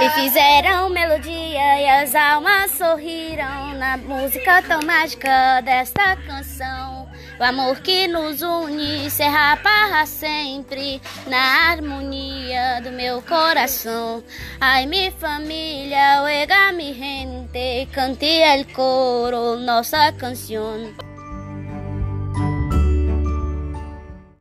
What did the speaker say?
E fizeram melodia e as almas sorriram na música tão mágica desta canção. O amor que nos une será para sempre na harmonia do meu coração. Ai, minha família, oiga mi gente, cante el coro nossa canção.